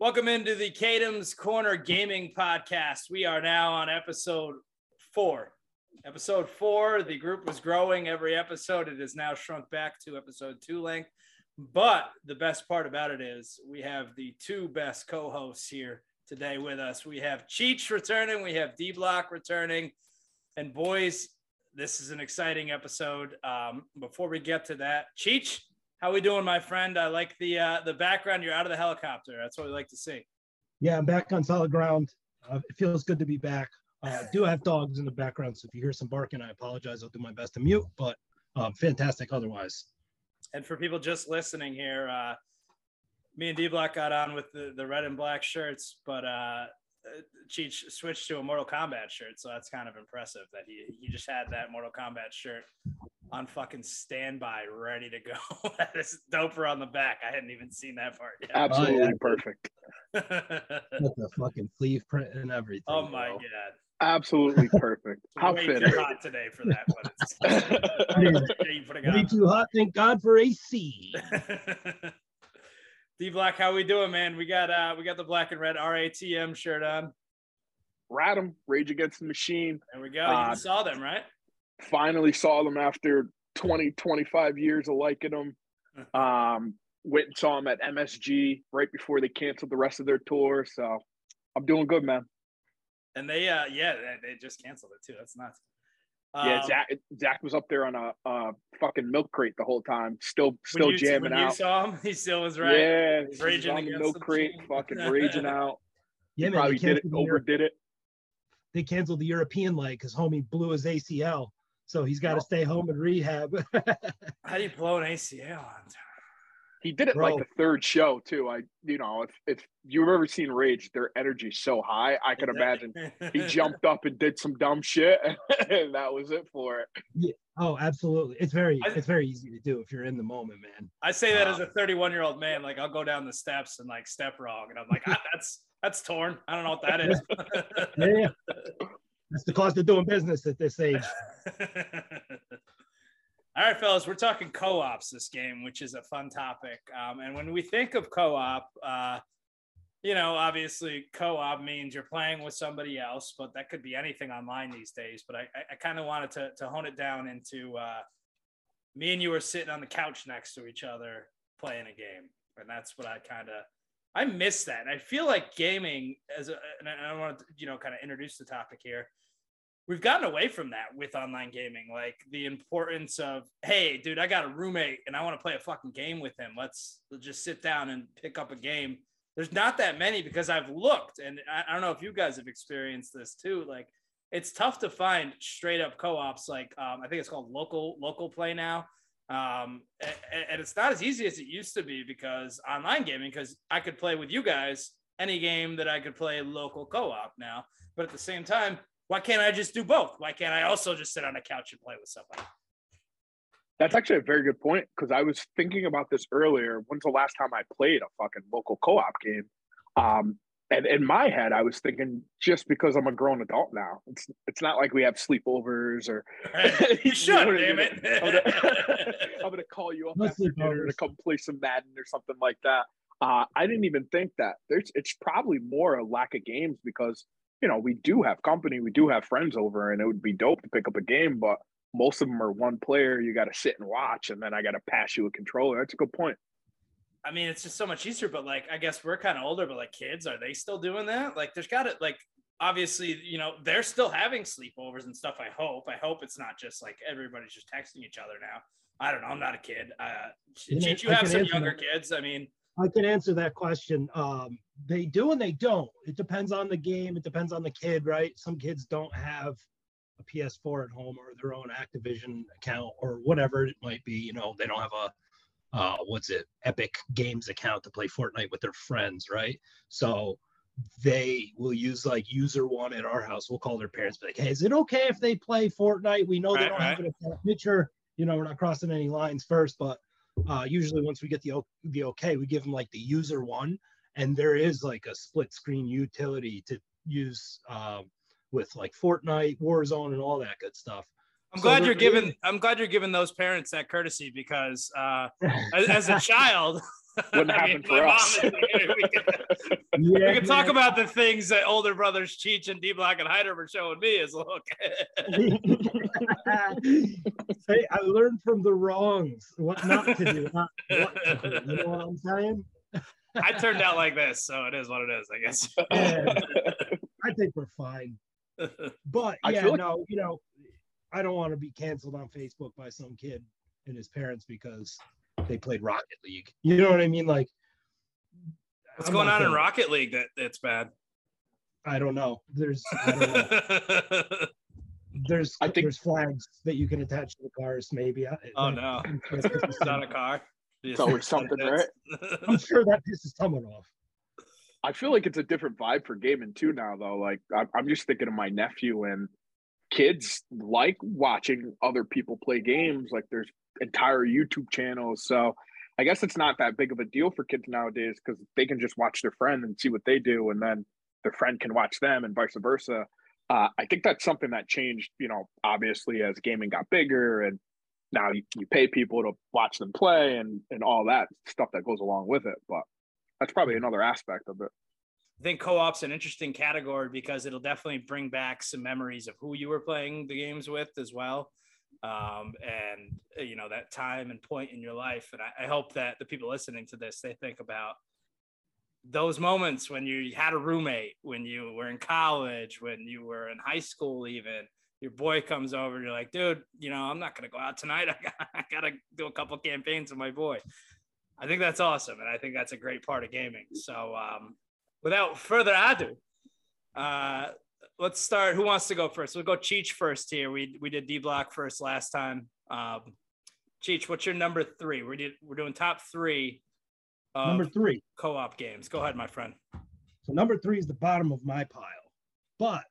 Welcome into the Kadhim's Korner Gaming Podcast. We are now on episode four. Episode four, the group was growing every episode. It has now shrunk back to episode two length. But the best part about it is we have the two best co hosts here today with us. We have Cheech returning, we have D Block returning. And boys, this is an exciting episode. Um, before we get to that, Cheech, how we doing, my friend? I like the uh, the background. You're out of the helicopter. That's what we like to see. Yeah, I'm back on solid ground. Uh, it feels good to be back. Uh, do have dogs in the background, so if you hear some barking, I apologize. I'll do my best to mute, but um, fantastic otherwise. And for people just listening here, uh, me and D Block got on with the, the red and black shirts, but uh, Cheech switched to a Mortal Kombat shirt, so that's kind of impressive that he he just had that Mortal Kombat shirt on fucking standby, ready to go. that is doper on the back. I hadn't even seen that part yet. Absolutely oh, yeah. perfect. With the fucking sleeve print and everything. Oh my god. Absolutely perfect. How way fitting. too hot today for that, but it's way too hot. Thank God for AC. D Block, how we doing, man? We got uh we got the black and red RATM shirt on. Radom, Rage Against the Machine. There we go. You uh, saw them, right? Finally saw them after 20, 25 years of liking them. Um, went and saw them at MSG right before they canceled the rest of their tour. So I'm doing good, man. And they, uh, yeah, they, they just canceled it too. That's nuts. Yeah, um, Zach, Zach was up there on a, a, fucking milk crate the whole time, still still you, jamming when out. You saw him, he still was right. Yeah, raging on the milk crate, fucking raging out. Yeah, he man, probably did it, overdid it. They canceled the European leg because homie blew his ACL. So he's got to stay home and rehab. How do you blow an ACL? On He did it Bro. like the third show too. I, you know, if if you've ever seen Rage, their energy's so high. I can imagine he jumped up and did some dumb shit, and that was it for it. Yeah. Oh, absolutely. It's very I, it's very easy to do if you're in the moment, man. I say that uh, as a 31 year old man. Like I'll go down the steps and like step wrong, and I'm like, ah, that's that's torn. I don't know what that is. yeah. That's the cost of doing business at this age. All right, fellas, we're talking co-ops this game, which is a fun topic. Um, and when we think of co-op, uh, you know, obviously co-op means you're playing with somebody else, but that could be anything online these days. But I, I, I kind of wanted to, to hone it down into uh, me and you were sitting on the couch next to each other playing a game, and that's what I kind of I miss that. And I feel like gaming as a, and I want to, you know, kind of introduce the topic here. We've gotten away from that with online gaming, like the importance of, hey, dude, I got a roommate and I want to play a fucking game with him. Let's, let's just sit down and pick up a game. There's not that many because I've looked, and I, I don't know if you guys have experienced this too. Like, it's tough to find straight up co-ops. Like, um, I think it's called local local play now um, and, and, it's not as easy as it used to be because online gaming, because I could play with you guys any game that I could play local co-op now. But at the same time, why can't I just do both? Why can't I also just sit on a couch and play with somebody? That's actually a very good point because I was thinking about this earlier. When's the last time I played a fucking local co-op game? Um, and in my head, I was thinking just because I'm a grown adult now, it's it's not like we have sleepovers or. you should, you know damn it! I'm gonna, I'm gonna, call you up no after dinner to come play some Madden or something like that. Uh, I didn't even think that. There's it's probably more a lack of games because you know we do have company, we do have friends over, and it would be dope to pick up a game, but most of them are one player. You got to sit and watch, and then I got to pass you a controller. That's a good point. I mean, it's just so much easier. But like, I guess we're kind of older, but like kids, are they still doing that? Like, there's got to like, obviously, you know, they're still having sleepovers and stuff. I hope. I hope it's not just like everybody's just texting each other now. I don't know. I'm not a kid. Uh, you, you have some younger that. kids. I mean, I can answer that question. Um, they do and they don't. It depends on the game. It depends on the kid, right? Some kids don't have a PS4 at home or their own Activision account or whatever it might be. You know, they don't have a uh, what's it, Epic Games account to play Fortnite with their friends, right? So they will use like user one at our house. We'll call their parents, be like, hey, is it okay if they play Fortnite? We know right, they don't right. have a picture. You know, we're not crossing any lines first, but uh, usually once we get the the okay, we give them like the user one, and there is like a split screen utility to use uh, with like Fortnite, Warzone, and all that good stuff. I'm glad you're giving. I'm glad you're giving those parents that courtesy because uh, as, as, a child, Wouldn't happen for us. we can, yeah, we can talk about the things that older brothers Cheech and D Block and Hyder were showing me as a look. hey, I learned from the wrongs what not to do, not what to do. You know what I'm saying? I turned out like this, so it is what it is, I guess. Yeah, I think we're fine. But yeah, like- no, you know, I don't want to be canceled on Facebook by some kid and his parents because they played Rocket League. You know what I mean? Like, what's I'm going on in Rocket League that it's bad? I don't know. There's, don't know. there's, I think there's flags that you can attach to the cars. Maybe. Oh no, it's not a car. It's always something, right? I'm sure that pisses someone off. I feel like it's a different vibe for gaming too now, though. Like I'm just thinking of my nephew and kids like watching other people play games. Like there's entire YouTube channels. So I guess it's not that big of a deal for kids nowadays because they can just watch their friend and see what they do, and then their friend can watch them, and vice versa. Uh, I think that's something that changed, you know, obviously as gaming got bigger and now you, you pay people to watch them play and, and all that stuff that goes along with it. But that's probably another aspect of it. I think co-op's an interesting category because it'll definitely bring back some memories of who you were playing the games with as well. Um, and uh, you know, that time and point in your life. And I, I hope that the people listening to this, they think about those moments when you had a roommate, when you were in college, when you were in high school, even your boy comes over and you're like, dude, you know, I'm not going to go out tonight. I got, I got to do a couple campaigns with my boy. I think that's awesome. And I think that's a great part of gaming. So, um, without further ado, uh, let's start. Who wants to go first? We'll go Cheech first here. We, we did D block first last time. Um, Cheech, what's your number three? We did, we're doing top three. Number three co-op games. Go ahead, my friend. So number three is the bottom of my pile, but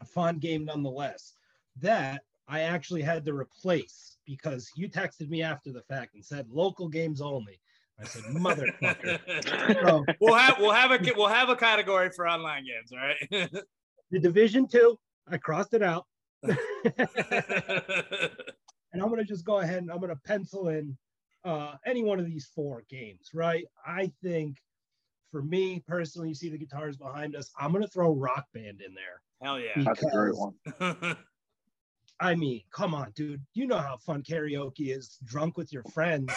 a fun game nonetheless. That I actually had to replace because you texted me after the fact and said local games only. I said, motherfucker. so, we'll have we'll have a we'll have a category for online games, all right? the division two, I crossed it out. and I'm gonna just go ahead and I'm gonna pencil in uh, any one of these four games, right? I think for me personally, you see the guitars behind us. I'm gonna throw Rock Band in there. Hell yeah. Because, That's a great one. I mean, come on, dude. You know how fun karaoke is drunk with your friends.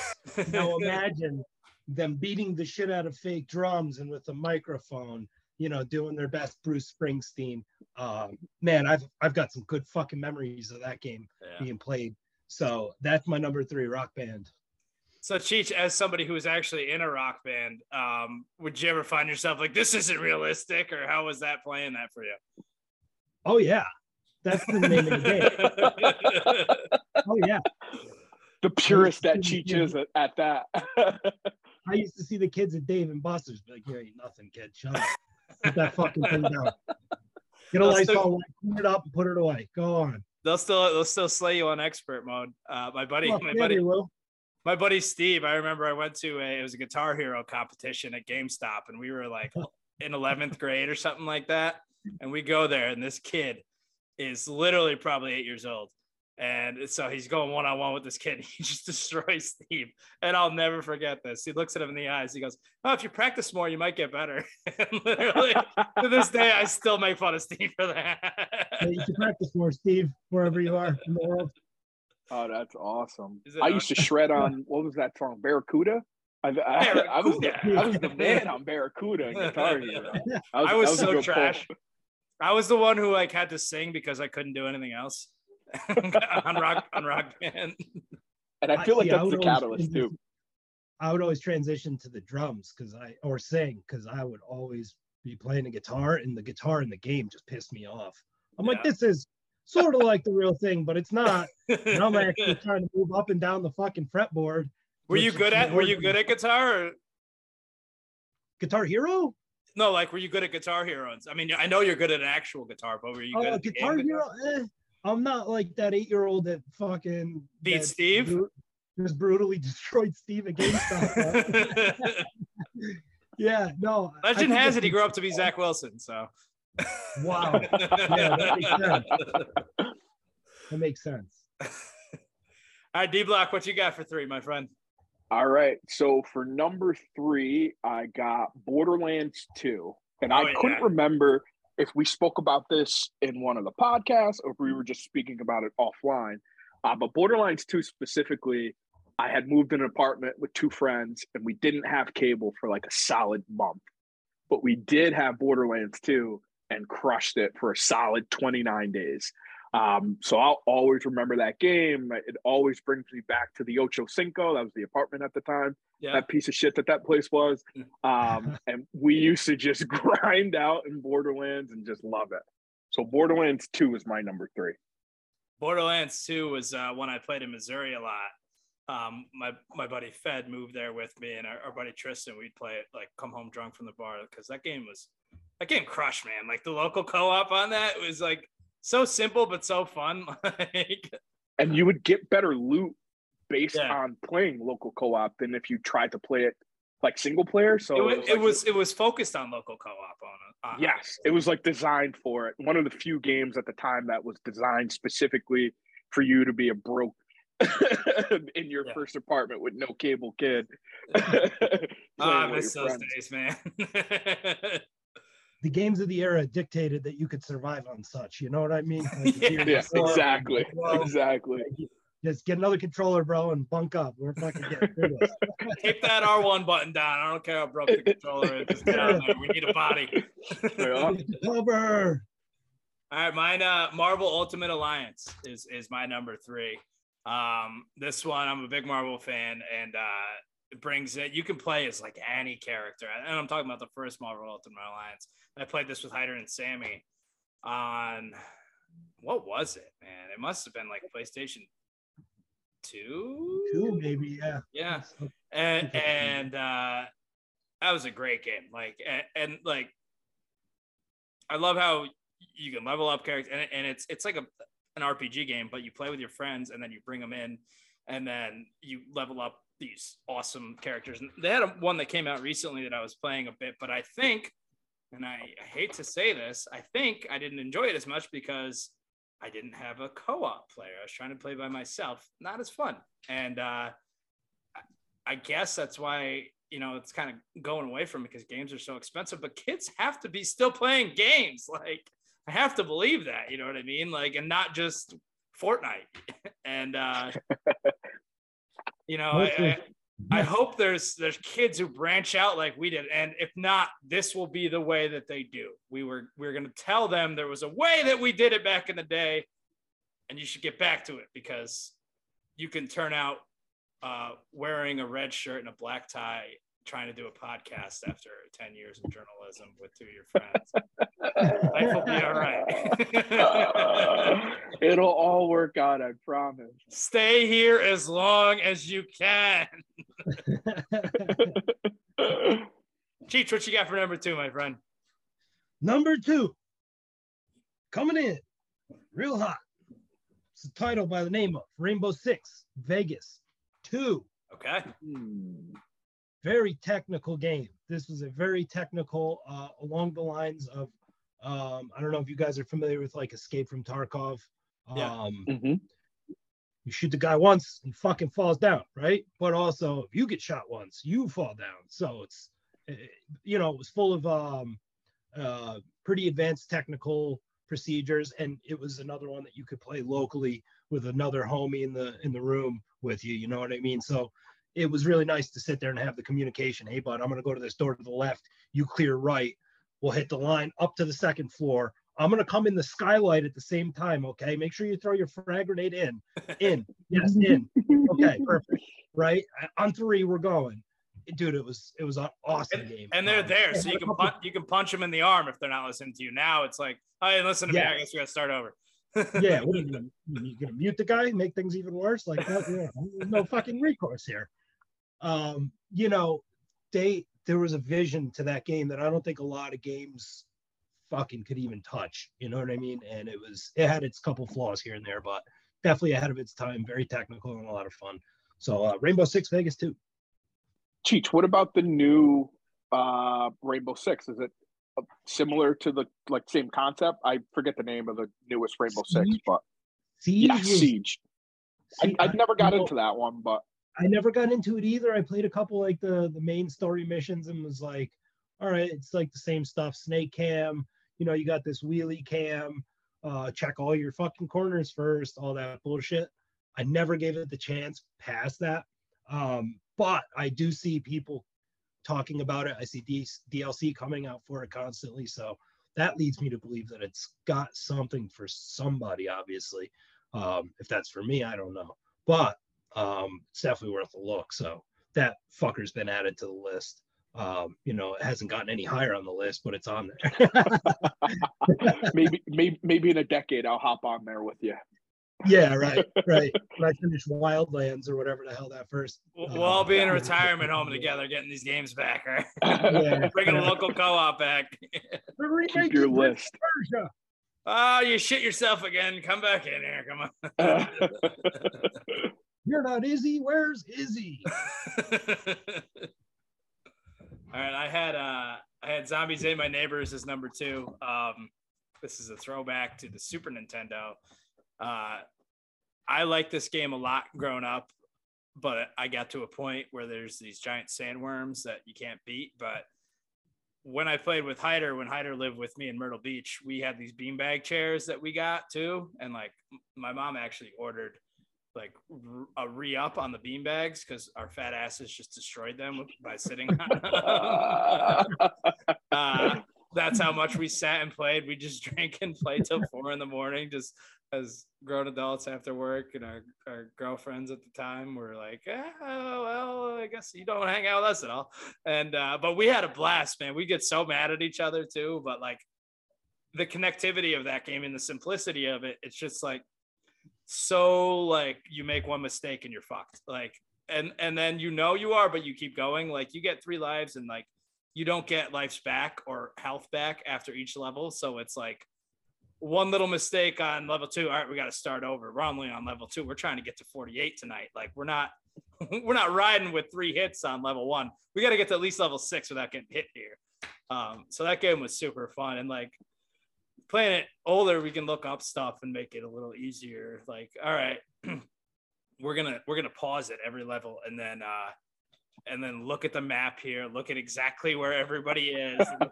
now imagine them beating the shit out of fake drums and with a microphone, you know, doing their best Bruce Springsteen. Um, man, I've I've got some good fucking memories of that game yeah. being played. So that's my number three rock band. So Cheech, as somebody who was actually in a rock band, um, would you ever find yourself like this isn't realistic, or how was that playing that for you? Oh yeah, that's the name of the game. oh yeah, the purest that Cheech is at, at that. I used to see the kids at Dave and Buster's be like, "You ain't nothing, kid. Shut up. Put that fucking thing down. Get a Lysol, clean it up, and put it away. Go on." They'll still they'll still slay you on expert mode. Uh, my buddy, my buddy, my buddy Steve. I remember I went to a it was a Guitar Hero competition at GameStop, and we were like in eleventh grade or something like that and we go there, and this kid is literally probably eight years old. And so he's going one on one with this kid. And He just destroys Steve. And I'll never forget this. He looks at him in the eyes. He goes, Oh, if you practice more, you might get better. and literally to this day, I still make fun of Steve for that. you should practice more, Steve, wherever you are in the world. Oh, that's awesome. I used to shred on what was that song? Barracuda? I, I, I, was the, I was the man on Barracuda Guitar Hero. I was, I was, was so trash. Pull. I was the one who like had to sing because I couldn't do anything else on rock on rock band. And I feel like I, yeah, that's the catalyst too. I would always transition to the drums because I or sing because I would always be playing the guitar and the guitar in the game just pissed me off. I'm yeah. like, this is sort of like the real thing, but it's not. And I'm actually trying to move up and down the fucking fretboard were you good at Were you good at guitar? Or? Guitar Hero? No, like were you good at Guitar Hero? I mean, I know you're good at an actual guitar, but were you good oh, at Guitar Hero? Eh, I'm not like that eight year old that fucking beat Steve. Bru- just brutally destroyed Steve at GameStop. yeah, no. Legend has it he grew up to be Zach Wilson. So. wow. Yeah, that makes sense. That makes sense. All right, D Block, what you got for three, my friend? All right. So for number three, I got Borderlands 2. And oh, I couldn't yeah. remember if we spoke about this in one of the podcasts or if we were just speaking about it offline. Uh, but Borderlands 2 specifically, I had moved in an apartment with two friends and we didn't have cable for like a solid month. But we did have Borderlands 2 and crushed it for a solid 29 days. Um, so I'll always remember that game. It always brings me back to the Ocho Cinco. That was the apartment at the time. Yeah. That piece of shit that that place was. Um, and we used to just grind out in Borderlands and just love it. So Borderlands 2 is my number three. Borderlands 2 was uh, when I played in Missouri a lot. Um, my my buddy Fed moved there with me, and our, our buddy Tristan. We'd play it like come home drunk from the bar because that game was that game crushed, man. Like the local co-op on that was like so simple but so fun. like, and you would get better loot based yeah. on playing local co-op than if you tried to play it like single player. So it, was, it was, like, it, was, it was focused on local co-op on it. yes, it was like designed for it. One of the few games at the time that was designed specifically for you to be a broke in your yeah. first apartment with no cable kid. oh, I ah, miss those friends. days, man the games of the era dictated that you could survive on such. You know what I mean? Like yeah, exactly, well, exactly. Just get another controller, bro, and bunk up. We're fucking getting through this. Keep that R1 button down. I don't care how broke the controller is. Just get out there. We need a body. Cover. All right, mine. Uh, Marvel Ultimate Alliance is is my number three. Um, this one, I'm a big Marvel fan, and uh, it brings it. You can play as like any character, and I'm talking about the first Marvel Ultimate Alliance. I played this with Hyder and Sammy on what was it, man? It must have been like PlayStation two, two maybe, yeah, yeah, and and uh, that was a great game. Like and, and like, I love how you can level up characters, and, and it's it's like a an RPG game, but you play with your friends, and then you bring them in, and then you level up these awesome characters. And they had a, one that came out recently that I was playing a bit, but I think, and I, I hate to say this, I think I didn't enjoy it as much because I didn't have a co-op player. I was trying to play by myself. Not as fun. And uh, I guess that's why you know it's kind of going away from because games are so expensive. But kids have to be still playing games. Like I have to believe that. You know what I mean? Like and not just Fortnite. and uh, you know, I, I, I, hope there's there's kids who branch out like we did, and if not, this will be the way that they do. We were we are going to tell them there was a way that we did it back in the day, and you should get back to it because you can turn out uh, wearing a red shirt and a black tie trying to do a podcast after 10 years of journalism with two of your friends. Life will be all right. It'll all work out, I promise. Stay here as long as you can. Cheech, what you got for number two, my friend? Number two, coming in real hot. It's a title by the name of Rainbow Six Vegas 2. Okay. Hmm very technical game. This was a very technical, uh, along the lines of, um, I don't know if you guys are familiar with like Escape from Tarkov. Yeah. Um, mm-hmm. You shoot the guy once, he fucking falls down, right? But also, if you get shot once, you fall down. So it's, it, eh, you know, it was full of um, uh, pretty advanced technical procedures, and it was another one that you could play locally with another homie in the in the room with you. You know what I mean? So it was really nice to sit there and have the communication. Hey, bud, I'm going to go to this door to the left. You clear right. We'll hit the line up to the second floor. I'm going to come in the skylight at the same time. Okay. Make sure you throw your frag grenade in. In. yes, in. Okay. Perfect. Right. On three, we're going. Dude, it was it was an awesome and, game. And they're um, there, so you can punch you can punch them in the arm if they're not listening to you. Now it's like, hey, listen to yeah. me. I guess we got to start over yeah, what are you, gonna, you gonna mute the guy, make things even worse? Like, that, yeah, no fucking recourse here um, you know, they there was a vision to that game that I don't think a lot of games fucking could even touch. You know what I mean? And it was it had its couple flaws here and there, but definitely ahead of its time. Very technical and a lot of fun. So uh, Rainbow Six Vegas too. Cheech, what about the new uh, Rainbow Six? Is it uh, similar to the like same concept? I forget the name of the newest Rainbow Six, but Siege yeah, Siege. Siege. I, I never got into that one, but I never got into it either. I played a couple like the the main story missions and was like, all right, it's like the same stuff. Snake cam, you know, you got this wheelie cam, uh, check all your fucking corners first, all that bullshit. I never gave it the chance past that. Um, but I do see people talking about it. I see D- DLC coming out for it constantly. So that leads me to believe that it's got something for somebody, obviously. Um, if that's for me, I don't know. But um, it's definitely worth a look. So that fucker's been added to the list. Um, you know, it hasn't gotten any higher on the list, but it's on there. maybe, maybe, maybe in a decade, I'll hop on there with you. Yeah, right, right. When I finish Wildlands or whatever the hell that first. We'll, uh, we'll all be in a retirement home together, getting these games back, right? yeah. Bringing a local co-op back. Keep your list. Oh, you shit yourself again. Come back in here. Come on. You're not Izzy. Where's Izzy? All right, I had uh I had Zombies Ate My Neighbors as number two. Um, this is a throwback to the Super Nintendo. Uh, I like this game a lot growing up, but I got to a point where there's these giant sandworms that you can't beat. But when I played with Hyder, when Hyder lived with me in Myrtle Beach, we had these beanbag chairs that we got too, and like my mom actually ordered like a re up on the beanbags because our fat asses just destroyed them by sitting on uh, that's how much we sat and played. We just drank and played till four in the morning, just as grown adults after work. And our, our girlfriends at the time were like, eh, well, I guess you don't hang out with us at all. And, uh, but we had a blast, man. We get so mad at each other too. But like the connectivity of that game and the simplicity of it, it's just like, so like you make one mistake and you're fucked. Like, and and then you know you are, but you keep going. Like you get three lives and like you don't get lives back or health back after each level. So it's like one little mistake on level two. All right, we got to start over. We're only on level two. We're trying to get to 48 tonight. Like we're not we're not riding with three hits on level one. We got to get to at least level six without getting hit here. Um, so that game was super fun and like playing it older, we can look up stuff and make it a little easier. Like, all right, we're gonna we're gonna pause at every level and then uh and then look at the map here, look at exactly where everybody is, at,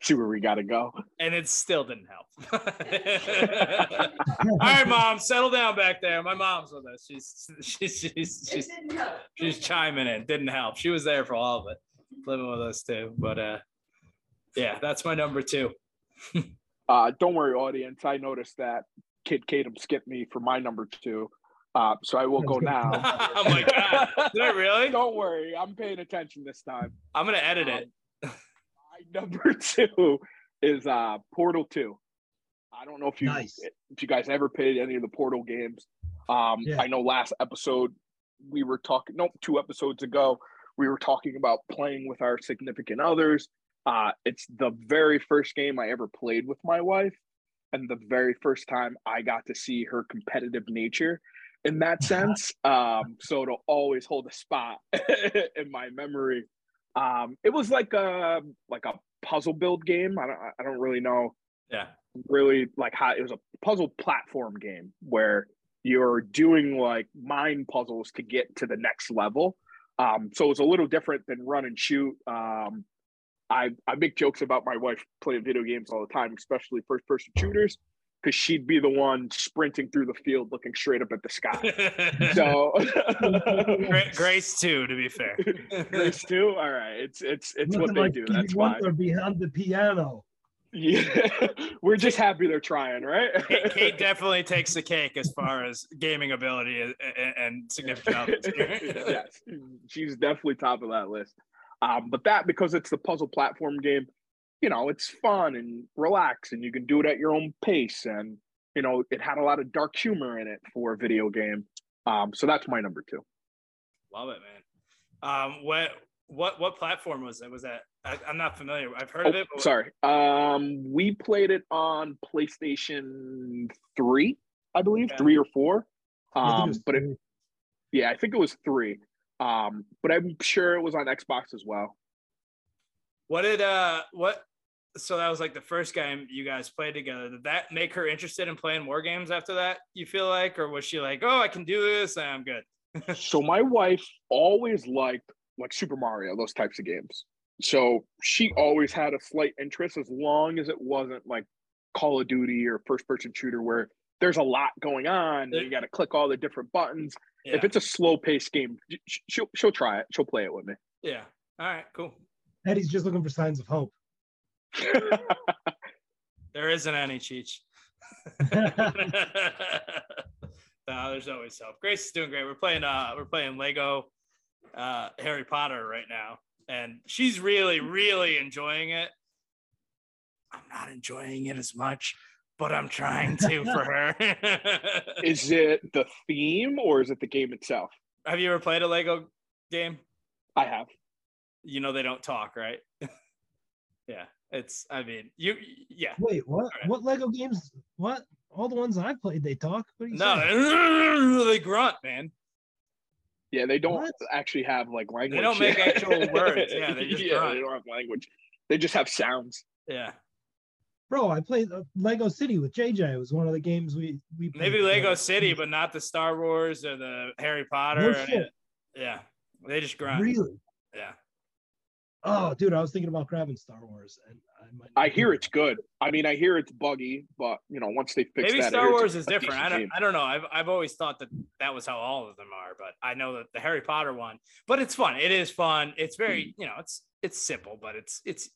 see where we gotta go. And it still didn't help. all right, mom, settle down back there. My mom's with us. She's she's she's she's, she's chiming in. Didn't help. She was there for all of it, living with us too. But uh yeah, that's my number two. Uh, don't worry, audience. I noticed that Kid Kadhim skipped me for my number two. Uh, so I will go now. oh my god! Did I really? Don't worry, I'm paying attention this time. I'm gonna edit um, it. my number two is uh, Portal Two. I don't know if you nice. if you guys ever played any of the Portal games. Um, yeah. I know last episode we were talking. Nope, two episodes ago we were talking about playing with our significant others uh, it's the very first game I ever played with my wife, and the very first time I got to see her competitive nature in that sense. Um, so it'll always hold a spot in my memory. Um, it was like a like a puzzle build game. I don't I don't really know. Yeah. Really like how it was a puzzle platform game where you're doing like mind puzzles to get to the next level. Um, so it's a little different than run and shoot. Um, I I make jokes about my wife playing video games all the time, especially first person shooters, because she'd be the one sprinting through the field looking straight up at the sky. so Grace too, to be fair. Grace too. All right, it's it's it's what they like do. That's fine. They're behind the piano. Yeah, we're just happy they're trying, right? Kate, Kate, definitely takes the cake as far as gaming ability and, and significant. yes, she's definitely top of that list. Um, but that because it's the puzzle platform game, you know, it's fun and relax, and you can do it at your own pace. And you know, it had a lot of dark humor in it for a video game. Um, so that's my number two. Love it, man. Um, what what what platform was it? Was that I, am not familiar. I've heard oh, of it. But... Sorry. Um, we played it on PlayStation Three, I believe, okay. three or four. Um, but it, yeah, I think it was three. Um, but I'm sure it was on Xbox as well. What did uh what so that was like the first game you guys played together. Did that make her interested in playing more games after that, you feel like? Or was she like, Oh, I can do this, I'm good? so my wife always liked like Super Mario, those types of games. So she always had a slight interest as long as it wasn't like Call of Duty or first person shooter where there's a lot going on. you got to click all the different buttons. Yeah. If it's a slow paced game, she'll she'll try it. She'll play it with me. Yeah. All right. Cool. Eddie's just looking for signs of hope. there isn't any Cheech. no, there's always hope. Grace is doing great. We're playing. Uh, we're playing Lego uh, Harry Potter right now, and she's really, really enjoying it. I'm not enjoying it as much, but I'm trying to for her. is it the theme or is it the game itself? Have you ever played a Lego game? I have. You know they don't talk, right? yeah, it's. I mean, you. Yeah. Wait, what? Right. What Lego games? What? All the ones I've played, they talk. no, saying? they grunt, man. Yeah, they don't what? actually have like language. They don't make actual words. Yeah, they just yeah, they don't have language. They just have sounds. Yeah. Bro, I played uh, Lego City with JJ. It was one of the games we we played. maybe Lego City, but not the Star Wars or the Harry Potter. No shit. Yeah, they just grind. Really? Yeah. Oh, dude, I was thinking about grabbing Star Wars, and I, I hear it's good. I mean, I hear it's buggy, but you know, once they fix maybe that, Star Wars is different. I don't, game. I don't know. I've, I've always thought that that was how all of them are, but I know that the Harry Potter one. But it's fun. It is fun. It's very, you know, it's it's simple, but it's it's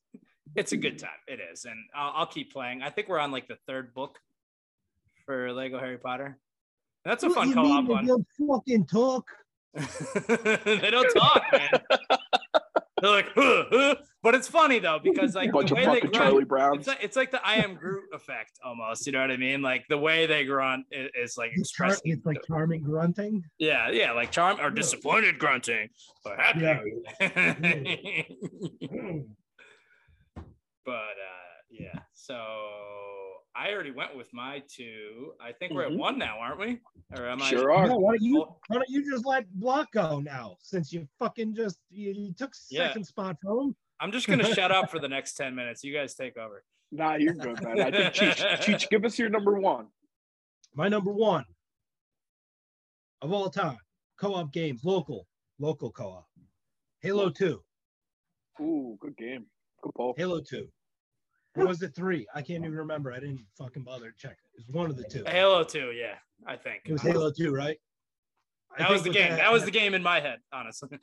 it's a good time. It is, and I'll, I'll keep playing. I think we're on like the third book for Lego Harry Potter. That's a what fun co-op one. They Don't fucking talk. they don't talk, man. They're like, huh, huh. but it's funny though because like the way they grunt, Charlie Brown. It's like, it's like the I am Groot effect almost. You know what I mean? Like the way they grunt is, is like expressing. It's like charming grunting. Yeah, yeah, like charm or disappointed grunting or happy. Yeah. Mm. But uh, yeah, so I already went with my two. I think we're mm-hmm. at one now, aren't we? Or am sure I? are. No, why don't you why don't you just let Block go now? Since you fucking just you, you took second yeah. spot from him. I'm just gonna shut up for the next ten minutes. You guys take over. Nah, you're good, man. I think Cheech, Cheech, give us your number one. My number one of all time, co-op games, local, local co-op. Halo 2. Ooh, good game. Good ball. Halo 2. Or was it three? I can't even remember. I didn't fucking bother to check it. It was one of the two. Halo 2, yeah, I think. It was Halo 2, right? That was the game. That, that was the game in my head, honestly.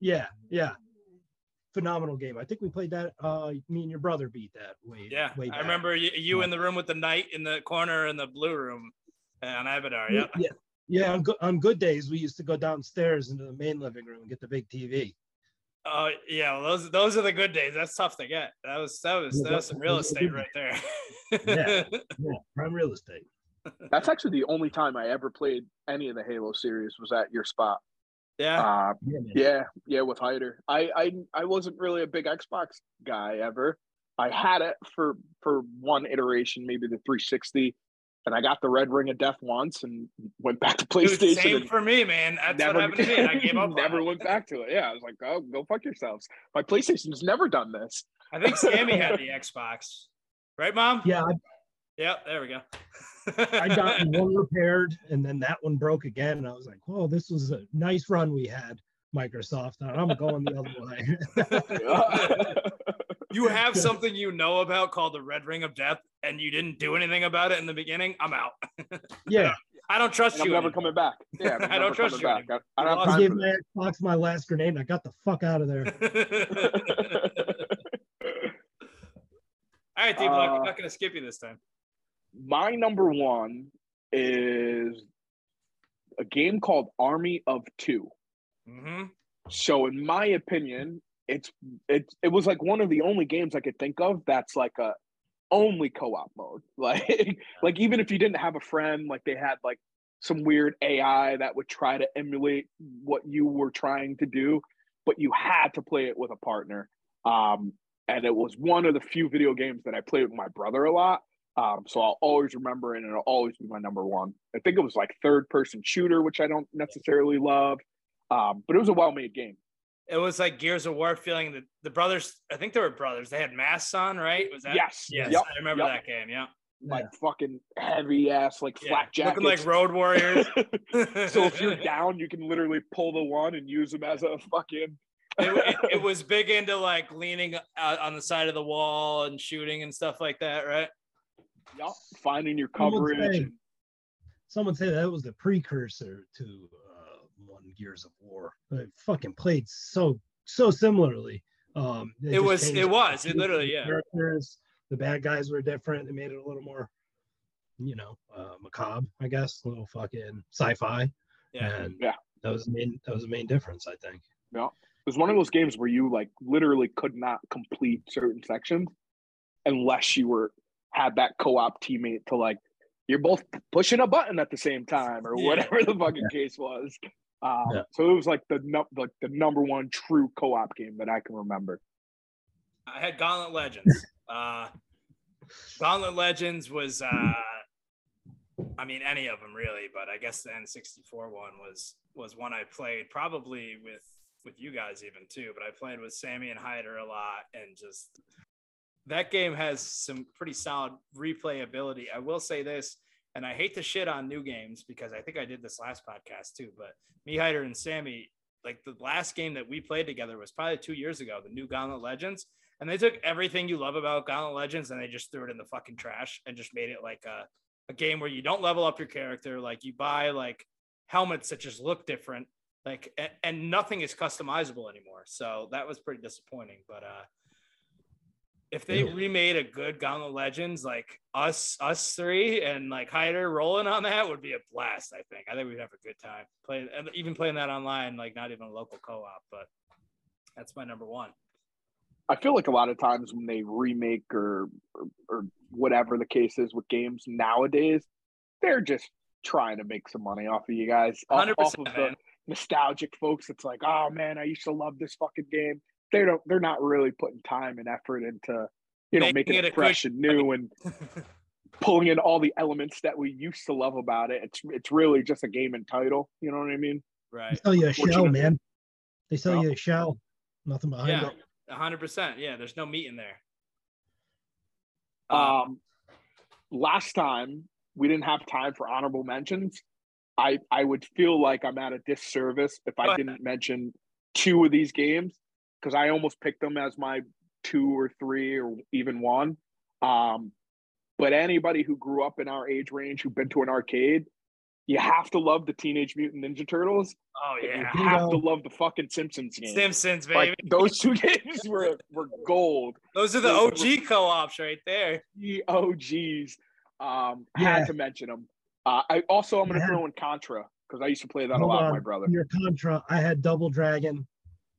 Yeah, yeah. Phenomenal game. I think we played that. Uh, me and your brother beat that way. Yeah, way I remember you, you in the room with the knight in the corner in the blue room on Abadar. Yeah. Yeah. Yeah, on good, on good days, we used to go downstairs into the main living room and get the big TV. Oh yeah, well, those those are the good days. That's tough to get. That was that was that was some real estate right there. yeah, yeah, prime real estate. That's actually the only time I ever played any of the Halo series was at your spot. Yeah. Uh, yeah, yeah, yeah, with Hyder. I, I I wasn't really a big Xbox guy ever. I had it for for one iteration, maybe the 360, and I got the red ring of death once and went back to PlayStation. Dude, same for me, man. That's never, what happened to me. I gave up. never went back to it. Yeah, I was like, oh, go fuck yourselves. My PlayStation's never done this. I think Sammy had the Xbox, right, Mom? Yeah. Yep. There we go. I got one repaired, and then that one broke again. And I was like, "Whoa, this was a nice run we had." Microsoft. I'm going the other way. You have something you know about called the Red Ring of Death, and you didn't do anything about it in the beginning. I'm out. Yeah. I don't trust I'm you. never anymore. coming back. Yeah, I don't trust you. Back. I, I, don't I gave my Xbox my last grenade, and I got the fuck out of there. All right, D Block, uh, I'm not going to skip you this time. My number one is a game called Army of 2 mm-hmm. So, in my opinion, it's it's it was like one of the only games I could think of that's like a only co-op mode. Like like even if you didn't have a friend, like they had like some weird AI that would try to emulate what you were trying to do, but you had to play it with a partner. Um, and it was one of the few video games that I played with my brother a lot. Um, so I'll always remember it and it'll always be my number one. I think it was like third person shooter, which I don't necessarily love. Um, but it was a well made game it was like Gears of War feeling that the brothers, I think they were brothers. They had masks on, right? Was that? Yes. Yes. Yep. I remember yep. that game. Yeah. like fucking heavy ass like yeah. flak jackets, looking like road warriors. so if you're down, you can literally pull the one and use them as a fucking. it, it, it, was big into like leaning uh, on the side of the wall and shooting and stuff like that, right? Yep, finding your coverage. Someone say, someone say that was the precursor to uh, one Gears of War. I fucking played so so similarly. Um, it was it was it literally yeah. Characters, the bad guys were different. They made it a little more, you know, uh, macabre, I guess, a little fucking sci-fi. Yeah. And yeah, that was the main that was the main difference, I think. Yeah. It was one of those games where you like literally could not complete certain sections unless you were had that co-op teammate to like you're both pushing a button at the same time or yeah. whatever the fucking yeah. case was. Um, yeah. So it was like the like the number one true co-op game that I can remember. I had Gauntlet Legends. Uh, Gauntlet Legends was, uh, I mean, any of them really, but I guess the N64 one was was one I played probably with with you guys even too. But I played with Sammy and Hyder a lot, and just that game has some pretty solid replayability. I will say this, and I hate to shit on new games because I think I did this last podcast too. But me, Hyder, and Sammy, like the last game that we played together was probably two years ago, the new Gauntlet Legends and they took everything you love about Gauntlet Legends and they just threw it in the fucking trash and just made it like a, a game where you don't level up your character. Like you buy like helmets that just look different, like and, and nothing is customizable anymore. So that was pretty disappointing. But uh if they remade a good Gauntlet Legends, like us, us three, and like Hyder rolling on that would be a blast. I think. I think we'd have a good time playing, even playing that online, like not even a local co-op. But that's my number one. I feel like a lot of times when they remake or, or, or whatever the case is with games nowadays, they're just trying to make some money off of you guys, off, off of the nostalgic folks. It's like, oh man, I used to love this fucking game. They don't. They're not really putting time and effort into, you know, making, making it fresh and new and pulling in all the elements that we used to love about it. It's it's really just a game and title. You know what I mean? Right. They sell you a shell, man. They sell you a shell. Nothing behind yeah. it hundred percent. Yeah, there's no meat in there. Um, um, last time we didn't have time for honorable mentions. I I would feel like I'm at a disservice if I didn't mention two of these games because I almost picked them as my two or three or even one. Um, but anybody who grew up in our age range who've been to an arcade you have to love the Teenage Mutant Ninja Turtles. Oh yeah, you have to love the fucking Simpsons game. Simpsons, baby. Like, those two games were were gold. Those are the those OG co-ops right there. The OGs. Um, yeah. had to mention them. Uh, I also I'm gonna yeah. throw in Contra because I used to play that Hold a lot. On. My brother. Your Contra. I had Double Dragon.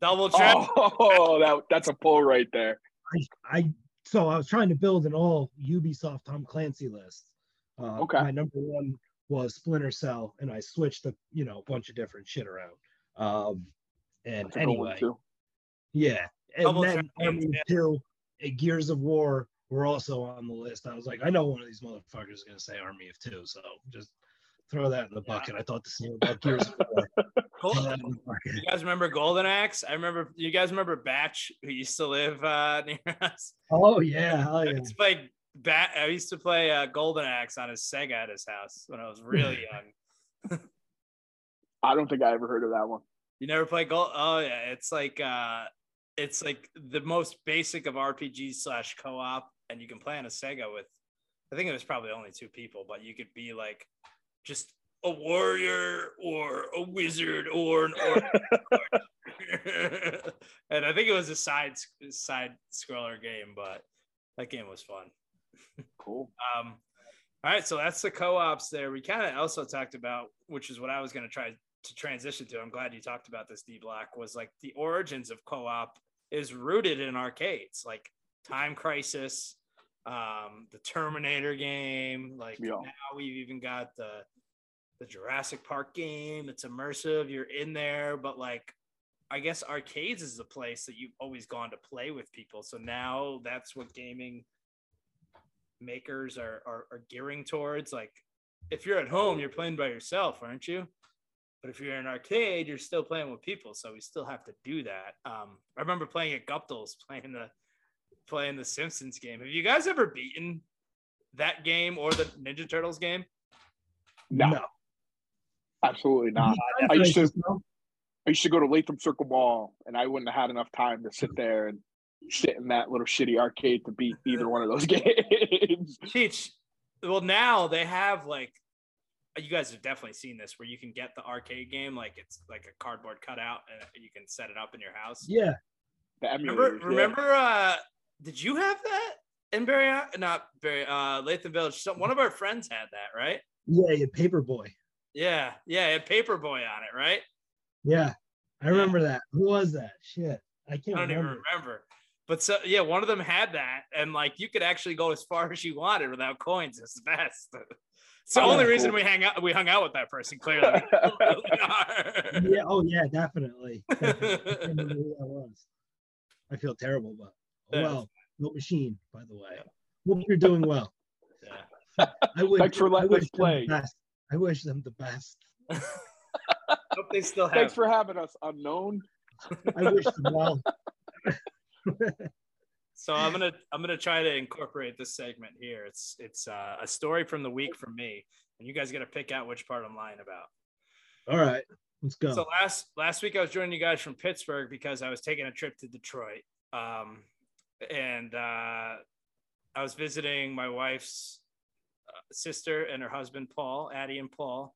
Double Dragon. Oh, that that's a pull right there. I, I so I was trying to build an all Ubisoft Tom Clancy list. Uh, okay. My number one was Splinter Cell, and I switched a you know a bunch of different shit around. Um, and anyway, yeah, and Double then Army yeah. Two, Gears of War were also on the list. I was like, I know one of these motherfuckers is gonna say Army of Two, so just throw that in the bucket. Yeah. I thought the same about Gears of War. you guys remember Golden Axe? I remember. You guys remember Batch, who used to live uh, near us? Oh yeah, oh, yeah. It's like bat. I used to play uh, Golden Axe on his Sega at his house when I was really young. I don't think I ever heard of that one. You never play Gold? Oh yeah, it's like uh, it's like the most basic of RPG slash co-op, and you can play on a Sega with. I think it was probably only two people, but you could be like just a warrior or a wizard or an orc. and I think it was a side side scroller game, but that game was fun. Cool. Um, all right, so that's the co-ops there. We kind of also talked about, which is what I was going to try to transition to. I'm glad you talked about this. D Block was like the origins of co-op is rooted in arcades, like Time Crisis, um, the Terminator game. Like yeah. now we've even got the the Jurassic Park game. It's immersive. You're in there, but like I guess arcades is the place that you've always gone to play with people. So now that's what gaming makers are, are, are gearing towards. Like, if you're at home, you're playing by yourself, aren't you? But if you're in an arcade, you're still playing with people, so we still have to do that. Um, I remember playing at Guptill's, playing the playing the Simpsons game. Have you guys ever beaten that game or the Ninja Turtles game? No, no. Absolutely not. I used to. I used to go to Latham Circle Mall, and I wouldn't have had enough time to sit there and sit in that little shitty arcade to beat either one of those games. Teach. Well, now they have like you guys have definitely seen this where you can get the arcade game like it's like a cardboard cutout and you can set it up in your house. Yeah. remember, remember uh did you have that in Barry not Barry uh Latham Village? Some, one of our friends had that, right? Yeah, yeah, Paperboy. Yeah, yeah, it Paperboy on it, right? Yeah. I remember yeah. that. Who was that? Shit. I can't I don't remember. even remember. But so yeah, one of them had that, and like you could actually go as far as you wanted without coins. It's the best. It's the oh, only reason cool. we hang out. We hung out with that person. Clearly. yeah. Oh yeah. Definitely. definitely. I was. I feel terrible, but oh, well, no machine. By the way, hope you're doing well. Yeah. I wish, Thanks for letting us play. The I wish them the best. hope they still have. Thanks for having us, unknown. I wish them well. so I'm gonna I'm gonna try to incorporate this segment here. It's it's uh, a story from the week from me, and you guys got to pick out which part I'm lying about. All right, let's go. So last last week I was joining you guys from Pittsburgh because I was taking a trip to Detroit, um, and uh, I was visiting my wife's sister and her husband Paul, Addie and Paul.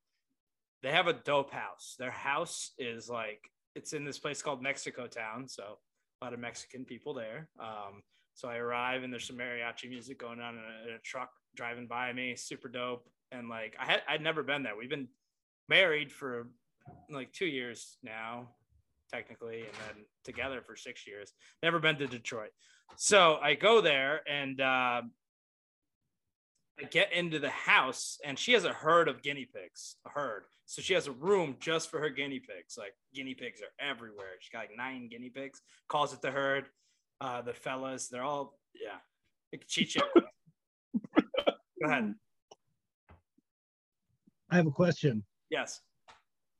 They have a dope house. Their house is like it's in this place called Mexico Town, so a lot of Mexican people there. Um, so I arrive and there's some mariachi music going on in a, in a, truck driving by me, super dope. And like I had I'd never been there. We've been married for like two years now, technically, and then together for six years. Never been to Detroit. So I go there and uh, I get into the house and she has a herd of guinea pigs, a herd. So she has a room just for her guinea pigs. Like guinea pigs are everywhere. She's got like nine guinea pigs. Calls it the herd. Uh, the fellas, they're all yeah. Chicha. Go ahead. I have a question. Yes.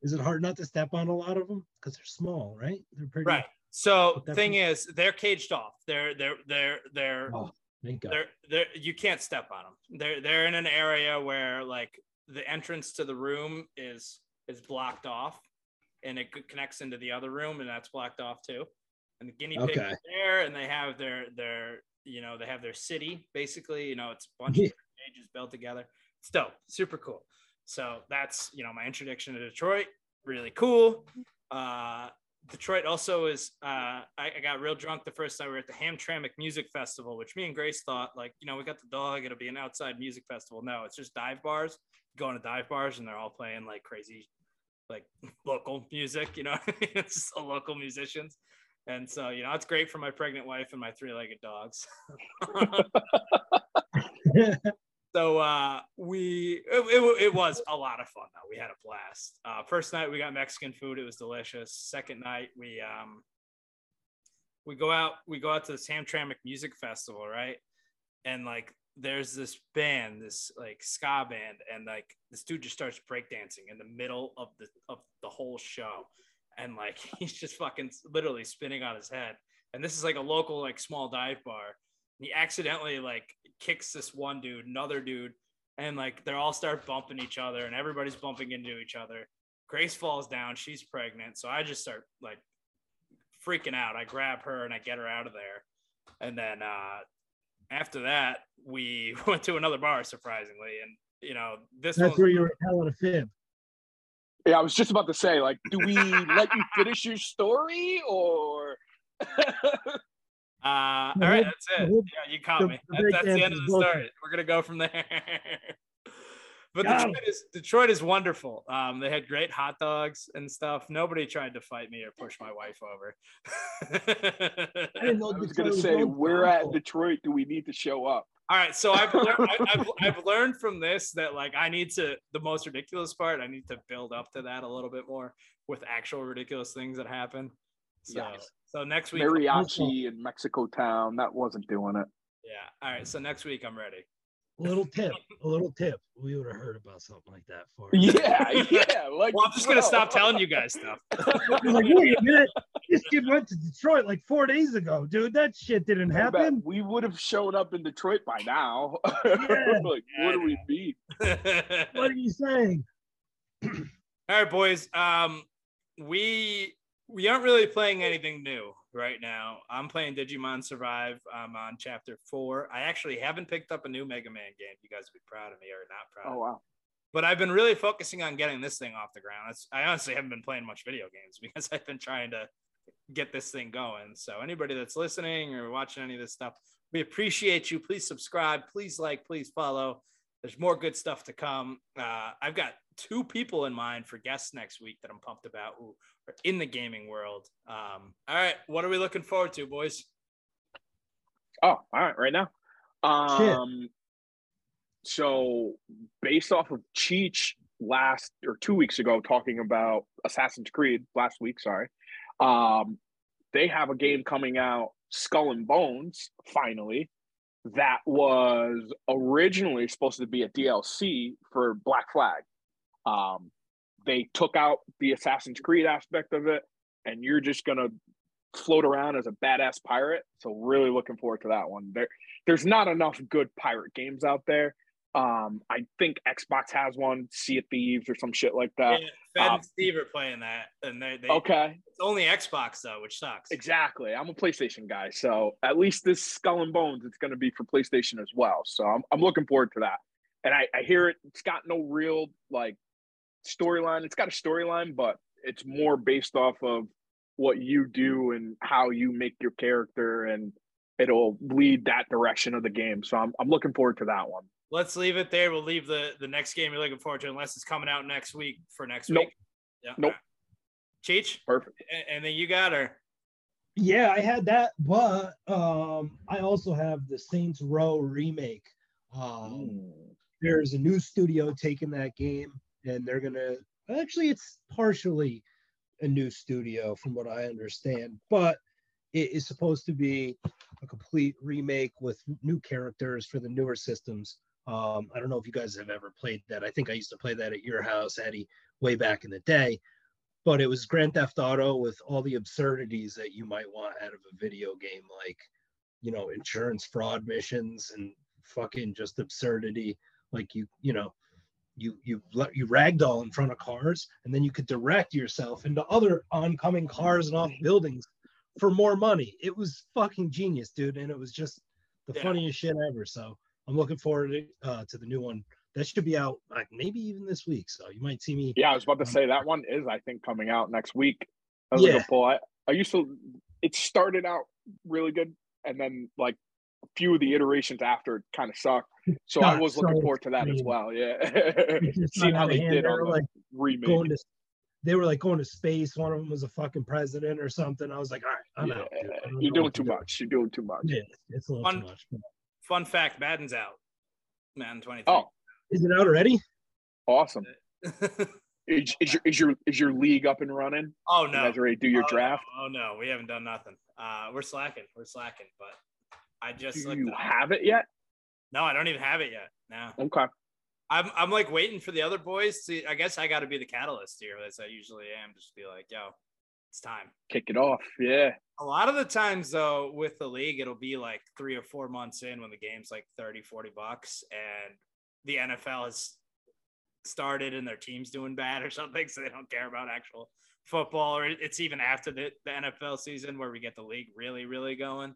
Is it hard not to step on a lot of them because they're small, right? They're pretty. Right. So thing is, they're caged off. They're they're they're they're. Oh, thank God. They're they're you can't step on them. They're they're in an area where like the entrance to the room is is blocked off and it connects into the other room and that's blocked off too. And the guinea pig okay. there and they have their their you know they have their city basically you know it's a bunch of cages built together. It's dope. Super cool. So that's you know my introduction to detroit. Really cool. Uh Detroit also is. Uh, I, I, got real drunk the first time we were at the Hamtramck Music Festival, which me and Grace thought like, you know, we got the dog. It'll be an outside music festival. No, it's just dive bars. Going to dive bars and they're all playing like crazy, like local music. You know, it's just local musicians. And so, you know, it's great for my pregnant wife and my three-legged dogs. so uh, we it, it, it, was a lot of fun though. We had a blast. Uh, first night we got mexican food. It was delicious. Second night we um we go out we go out to the Hamtramck music festival right? And like there's this band this like ska band and like this dude just starts breakdancing in the middle of the of the whole show. And like he's just fucking literally spinning on his head. And this is like a local like small dive bar. And he accidentally like kicks this one dude, another dude, and like they all start bumping each other, and everybody's bumping into each other. Grace falls down, she's pregnant, so I just start like freaking out. I grab her and I get her out of there, and then uh, after that, we went to another bar, surprisingly, and you know this. That's where you were telling a fib. Yeah, I was just about to say, like, do we let you finish your story or? Uh, all right, that's it. Yeah, you caught me. That's, that's the end of the story. We're gonna go from there. but Detroit is Detroit is wonderful. Um, they had great hot dogs and stuff. Nobody tried to fight me or push my wife over. I, I was gonna say, where at Detroit do we need to show up? All right, so I've learned, I've, I've learned from this that like I need to the most ridiculous part. I need to build up to that a little bit more with actual ridiculous things that happen. So, yes. so next week, mariachi in Mexico Town, that wasn't doing it. Yeah. All right. So next week, I'm ready. A little tip. A little tip. We would have heard about something like that for. Yeah. Yeah. Like, well, I'm just gonna stop telling you guys stuff. like, wait a minute. this kid went to Detroit like four days ago, dude. That shit didn't happen. We would have showed up in Detroit by now. Yeah. like, yeah, what do we be? what are you saying? All right, boys. Um, we we aren't really playing anything new right now. I'm playing Digimon Survive. I'm on chapter four. I actually haven't picked up a new Mega Man game. You guys would be proud of me or not proud. Oh wow. But I've been really focusing on getting this thing off the ground. I honestly haven't been playing much video games because I've been trying to get this thing going. So anybody that's listening or watching any of this stuff, we appreciate you. Please subscribe. Please like. Please follow. There's more good stuff to come. Uh, I've got two people in mind for guests next week that I'm pumped about who are in the gaming world. Um, all right, what are we looking forward to, boys? Oh, all right, right now. Um, so based off of Cheech last or two weeks ago talking about Assassin's Creed last week, sorry. Um, they have a game coming out, Skull and Bones, finally, that was originally supposed to be a DLC for Black Flag. Um, they took out the Assassin's Creed aspect of it, and you're just gonna float around as a badass pirate. So really looking forward to that one. There, there's not enough good pirate games out there. Um, I think Xbox has one, Sea of Thieves or some shit like that. Yeah, Fed um, and Steve are playing that, and they, they okay. It's only Xbox though, which sucks. Exactly. I'm a PlayStation guy, so at least this Skull and Bones, it's going to be for PlayStation as well. So I'm I'm looking forward to that. And I, I hear it, it's got no real like storyline. It's got a storyline, but it's more based off of what you do and how you make your character, and it'll lead that direction of the game. So I'm I'm looking forward to that one let's leave it there. We'll leave the the next game you're looking forward to, unless it's coming out next week for next nope. week. Yeah. Nope. Cheech. Perfect. And then you got her. Yeah, I had that, but um, I also have the Saints Row remake. Um. There's a new studio taking that game, and they're gonna actually it's partially a new studio from what I understand, but it is supposed to be a complete remake with new characters for the newer systems. Um, I don't know if you guys have ever played that. I think I used to play that at your house, Eddie, way back in the day. But it was Grand Theft Auto with all the absurdities that you might want out of a video game, like, you know, insurance fraud missions and fucking just absurdity. Like you, you know, you you you ragdoll in front of cars, and then you could direct yourself into other oncoming cars and off buildings for more money. It was fucking genius, dude, and it was just the yeah. funniest shit ever. So I'm looking forward to, uh, to the new one. That should be out like maybe even this week. So you might see me. Yeah, I was about to say that one is I think coming out next week. I was yeah. pull. I, I used to. It started out really good, and then like a few of the iterations after it kind of sucked. So I was so looking forward to that as well. Yeah, seeing how they did on the like remake. Going to, they were like going to space. One of them was a fucking president or something. I was like, all right, I'm yeah, out. You're doing too much. You're doing too much. Yeah, it's a little fun, too much. Fun fact: Madden's out. Madden 23. Oh, is it out already? Awesome. is, is, your is your is your league up and running? Oh no! You guys ready to do your oh, draft? No. Oh no, we haven't done nothing. Uh, we're slacking. We're slacking. But I just do you have it yet? No, I don't even have it yet. No. Okay. I'm I'm like waiting for the other boys to. I guess I got to be the catalyst here, as I usually am. Just be like, yo, it's time. Kick it off. Yeah. A lot of the times though with the league it'll be like 3 or 4 months in when the game's like 30 40 bucks and the NFL has started and their team's doing bad or something so they don't care about actual football or it's even after the, the NFL season where we get the league really really going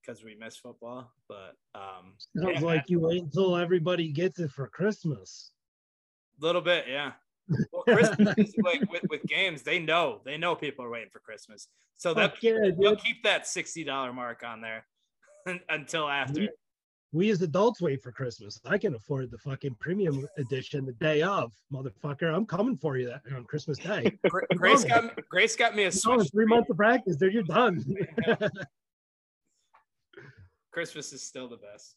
because we miss football but um sounds yeah, like you wait until everybody gets it for Christmas a little bit yeah well, Christmas like with, with games, they know they know people are waiting for Christmas, so that yeah, they'll keep that sixty dollar mark on there until after. We, we, as adults wait for Christmas. I can afford the fucking premium edition the day of, motherfucker. I'm coming for you that on Christmas Day. Grace got me, Grace got me a switch. Three months of practice, there you're done. Christmas is still the best.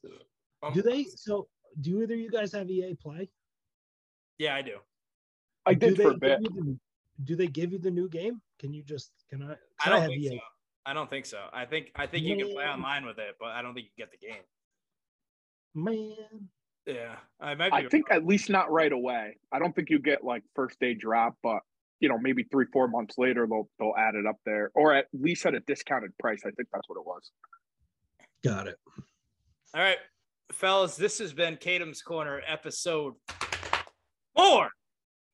Um, do they? So, do either of you guys have EA Play? Yeah, I do. I did for a bit. The, do they give you the new game? Can you just can I? I don't I think so. I don't think so. I think I think Man. you can play online with it, but I don't think you get the game. Man. Yeah, I might. I think at least not right away. I don't think you get like first day drop, but you know, maybe three, four months later, they'll they'll add it up there, or at least at a discounted price. I think that's what it was. Got it. All right, fellas, this has been Kadhim's Korner episode four.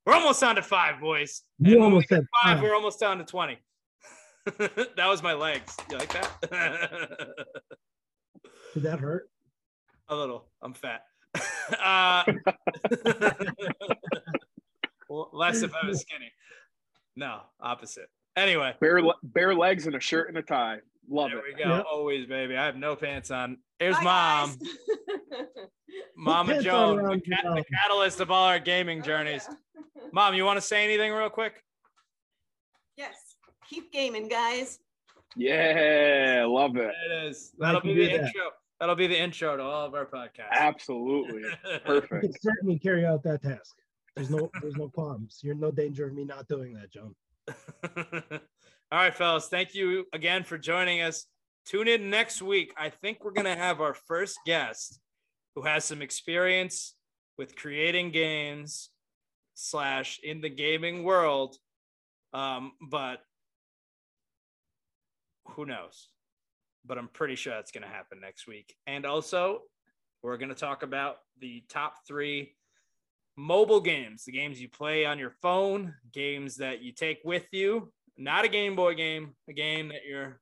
We're almost down to five, boys. You almost said five. We're almost down to twenty. that was my legs. You like that? Did that hurt? A little. I'm fat. uh, less if I was skinny. No, opposite. Anyway, bare bare legs and a shirt and a tie. Love there it. we go. Yep. Always, baby. I have no pants on. Here's Bye, mom. Mama Joan, the, cat, the catalyst of all our gaming journeys. Mom, you want to say anything real quick? Yes. Keep gaming, guys. Yeah, love it. It is. That'll be the intro. That'll be the intro to all of our podcasts. Absolutely. Perfect. You can certainly carry out that task. There's no there's no qualms. You're no danger of me not doing that, John. all right, fellas. Thank you again for joining us. Tune in next week. I think we're gonna have our first guest who has some experience with creating games slash in the gaming world. Um, but who knows? but I'm pretty sure that's going to happen next week. And also, we're going to talk about the top three mobile games, the games you play on your phone, games that you take with you, not a Game Boy game, a game that you're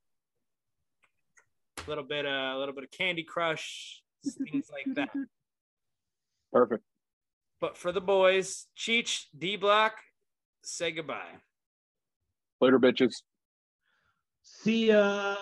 a little bit, uh, a little bit of Candy Crush, things like that. Perfect. But for the boys, Cheech, D Block, say goodbye. Later, bitches. See ya.